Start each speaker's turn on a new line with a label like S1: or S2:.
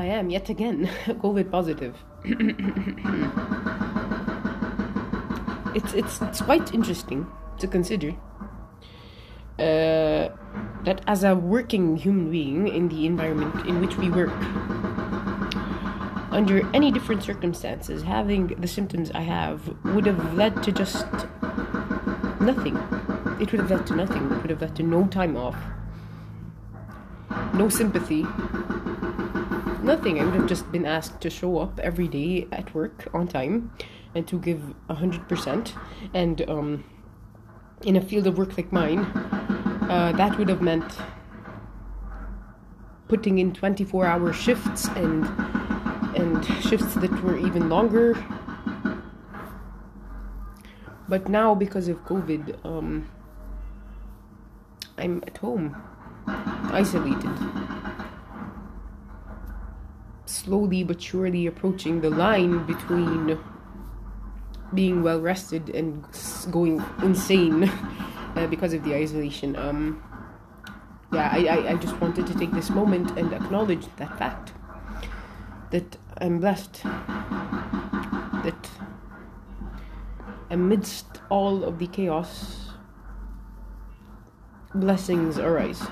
S1: I am yet again COVID positive. it's it's it's quite interesting to consider uh, that as a working human being in the environment in which we work, under any different circumstances, having the symptoms I have would have led to just nothing. It would have led to nothing. It would have led to no time off, no sympathy, nothing. I would have just been asked to show up every day at work on time and to give 100%. And um, in a field of work like mine, uh, that would have meant putting in 24 hour shifts and and shifts that were even longer but now because of covid um, i'm at home isolated slowly but surely approaching the line between being well rested and going insane uh, because of the isolation. Um, yeah, I, I, I just wanted to take this moment and acknowledge that fact that I'm blessed, that amidst all of the chaos, blessings arise.